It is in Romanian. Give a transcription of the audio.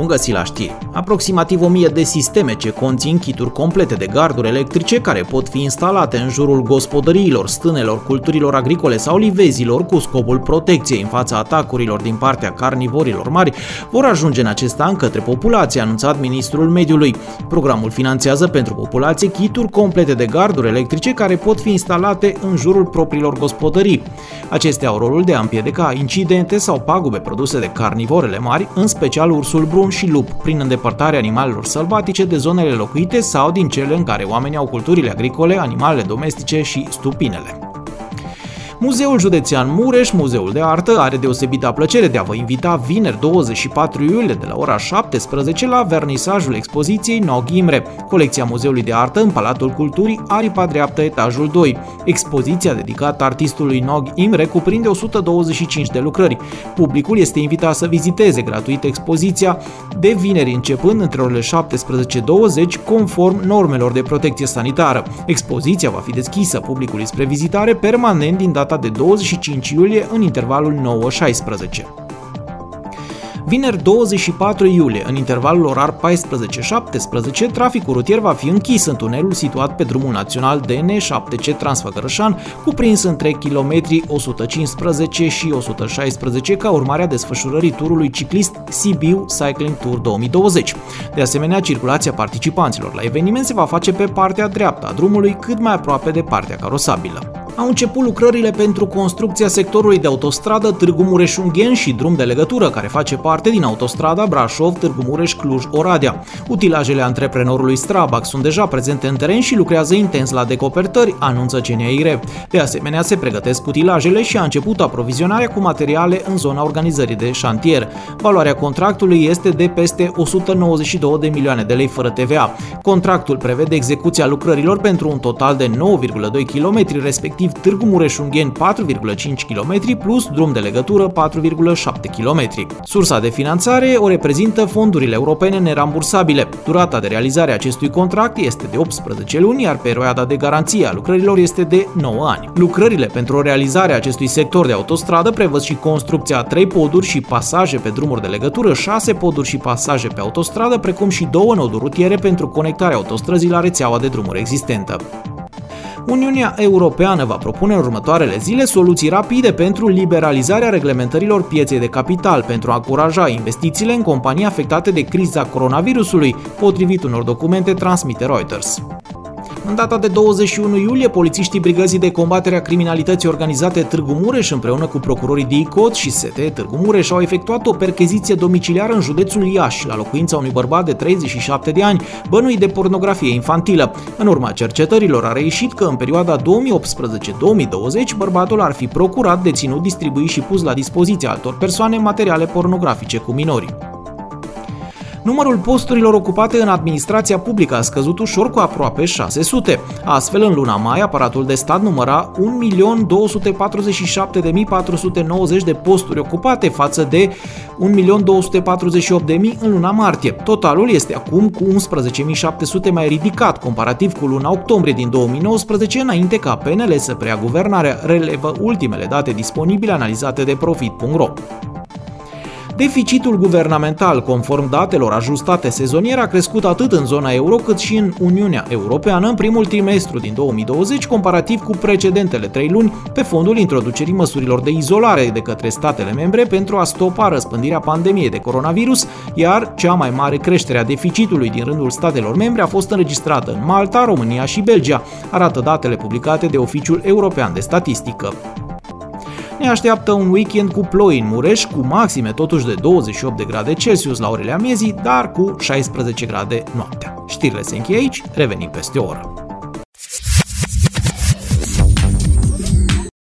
Bun găsit la știri! Aproximativ 1000 de sisteme ce conțin kituri complete de garduri electrice care pot fi instalate în jurul gospodăriilor, stânelor, culturilor agricole sau livezilor cu scopul protecției în fața atacurilor din partea carnivorilor mari vor ajunge în acest an către populație, a anunțat ministrul mediului. Programul finanțează pentru populație kituri complete de garduri electrice care pot fi instalate în jurul propriilor gospodării. Acestea au rolul de a împiedica incidente sau pagube produse de carnivorele mari, în special ursul brun și lup, prin îndepărtarea animalelor sălbatice de zonele locuite sau din cele în care oamenii au culturile agricole, animalele domestice și stupinele. Muzeul Județean Mureș, Muzeul de Artă, are deosebită plăcere de a vă invita vineri 24 iulie de la ora 17 la vernisajul expoziției Nog Imre, colecția Muzeului de Artă în Palatul Culturii, aripa dreaptă, etajul 2. Expoziția dedicată artistului Nog Imre cuprinde 125 de lucrări. Publicul este invitat să viziteze gratuit expoziția de vineri începând între orele 17.20 conform normelor de protecție sanitară. Expoziția va fi deschisă publicului spre vizitare permanent din data data de 25 iulie în intervalul 9-16. Vineri 24 iulie, în intervalul orar 14-17, traficul rutier va fi închis în tunelul situat pe drumul național DN7C Transfăgărășan, cuprins între kilometri 115 și 116 ca urmare a desfășurării turului ciclist Sibiu Cycling Tour 2020. De asemenea, circulația participanților la eveniment se va face pe partea dreaptă a drumului, cât mai aproape de partea carosabilă au început lucrările pentru construcția sectorului de autostradă Târgu Mureș-Ungheni și drum de legătură care face parte din autostrada Brașov-Târgu Mureș-Cluj-Oradea. Utilajele antreprenorului Strabac sunt deja prezente în teren și lucrează intens la decopertări, anunță CNAIRE. De asemenea, se pregătesc utilajele și a început aprovizionarea cu materiale în zona organizării de șantier. Valoarea contractului este de peste 192 de milioane de lei fără TVA. Contractul prevede execuția lucrărilor pentru un total de 9,2 km, respectiv respectiv Târgu Mureș-Ungheni 4,5 km plus drum de legătură 4,7 km. Sursa de finanțare o reprezintă fondurile europene nerambursabile. Durata de realizare a acestui contract este de 18 luni, iar perioada de garanție a lucrărilor este de 9 ani. Lucrările pentru realizarea acestui sector de autostradă prevăd și construcția a 3 poduri și pasaje pe drumuri de legătură, 6 poduri și pasaje pe autostradă, precum și două noduri rutiere pentru conectarea autostrăzii la rețeaua de drumuri existentă. Uniunea Europeană va propune în următoarele zile soluții rapide pentru liberalizarea reglementărilor pieței de capital pentru a încuraja investițiile în companii afectate de criza coronavirusului, potrivit unor documente transmite Reuters. În data de 21 iulie, polițiștii Brigăzii de Combatere a Criminalității Organizate Târgu Mureș, împreună cu procurorii DICOT și ST Târgu Mureș, au efectuat o percheziție domiciliară în județul Iași, la locuința unui bărbat de 37 de ani, bănuit de pornografie infantilă. În urma cercetărilor a reieșit că în perioada 2018-2020 bărbatul ar fi procurat, deținut, distribuit și pus la dispoziția altor persoane materiale pornografice cu minori. Numărul posturilor ocupate în administrația publică a scăzut ușor cu aproape 600. Astfel, în luna mai, aparatul de stat număra 1.247.490 de posturi ocupate față de 1.248.000 în luna martie. Totalul este acum cu 11.700 mai ridicat comparativ cu luna octombrie din 2019, înainte ca PNL să preia guvernarea, relevă ultimele date disponibile analizate de Profit.ro. Deficitul guvernamental, conform datelor ajustate sezonier, a crescut atât în zona euro cât și în Uniunea Europeană în primul trimestru din 2020, comparativ cu precedentele trei luni, pe fondul introducerii măsurilor de izolare de către statele membre pentru a stopa răspândirea pandemiei de coronavirus, iar cea mai mare creștere a deficitului din rândul statelor membre a fost înregistrată în Malta, România și Belgia, arată datele publicate de Oficiul European de Statistică. Ne așteaptă un weekend cu ploi în Mureș, cu maxime totuși de 28 de grade Celsius la orele amiezii, dar cu 16 grade noaptea. Știrile se încheie aici, revenim peste o oră.